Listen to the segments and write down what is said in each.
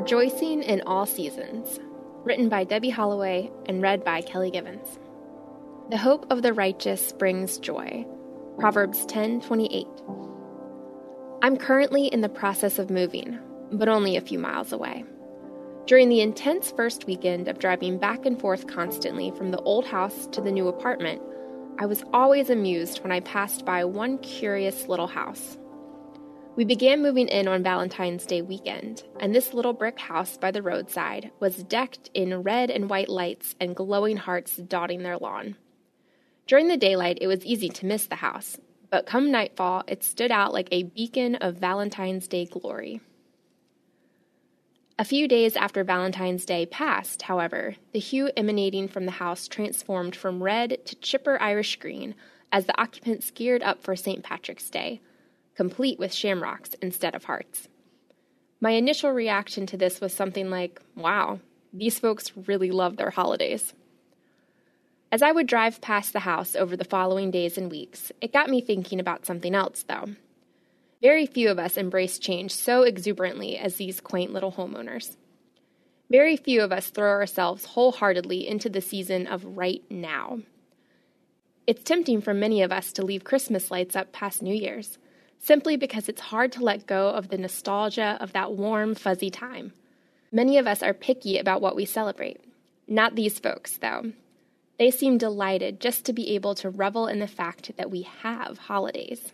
Rejoicing in All Seasons, written by Debbie Holloway and read by Kelly Givens. The hope of the righteous brings joy. Proverbs 10:28. I'm currently in the process of moving, but only a few miles away. During the intense first weekend of driving back and forth constantly from the old house to the new apartment, I was always amused when I passed by one curious little house we began moving in on Valentine's Day weekend, and this little brick house by the roadside was decked in red and white lights and glowing hearts dotting their lawn. During the daylight, it was easy to miss the house, but come nightfall, it stood out like a beacon of Valentine's Day glory. A few days after Valentine's Day passed, however, the hue emanating from the house transformed from red to chipper Irish green as the occupants geared up for St. Patrick's Day complete with shamrocks instead of hearts. My initial reaction to this was something like, wow, these folks really love their holidays. As I would drive past the house over the following days and weeks, it got me thinking about something else, though. Very few of us embrace change so exuberantly as these quaint little homeowners. Very few of us throw ourselves wholeheartedly into the season of right now. It's tempting for many of us to leave Christmas lights up past New Year's simply because it's hard to let go of the nostalgia of that warm, fuzzy time. Many of us are picky about what we celebrate. Not these folks, though. They seem delighted just to be able to revel in the fact that we have holidays.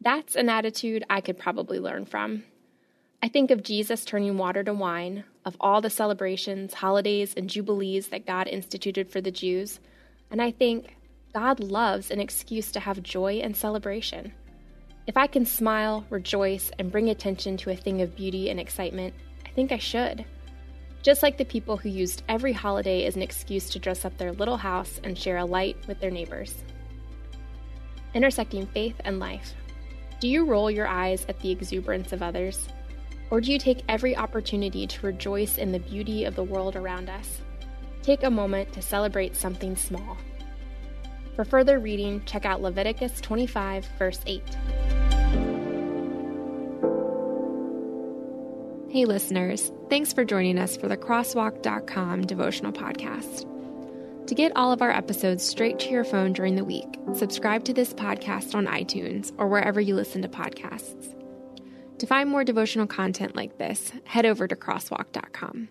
That's an attitude I could probably learn from. I think of Jesus turning water to wine, of all the celebrations, holidays, and jubilees that God instituted for the Jews, and I think, God loves an excuse to have joy and celebration. If I can smile, rejoice, and bring attention to a thing of beauty and excitement, I think I should. Just like the people who used every holiday as an excuse to dress up their little house and share a light with their neighbors. Intersecting faith and life. Do you roll your eyes at the exuberance of others? Or do you take every opportunity to rejoice in the beauty of the world around us? Take a moment to celebrate something small. For further reading, check out Leviticus 25, verse 8. Hey, listeners, thanks for joining us for the Crosswalk.com devotional podcast. To get all of our episodes straight to your phone during the week, subscribe to this podcast on iTunes or wherever you listen to podcasts. To find more devotional content like this, head over to crosswalk.com.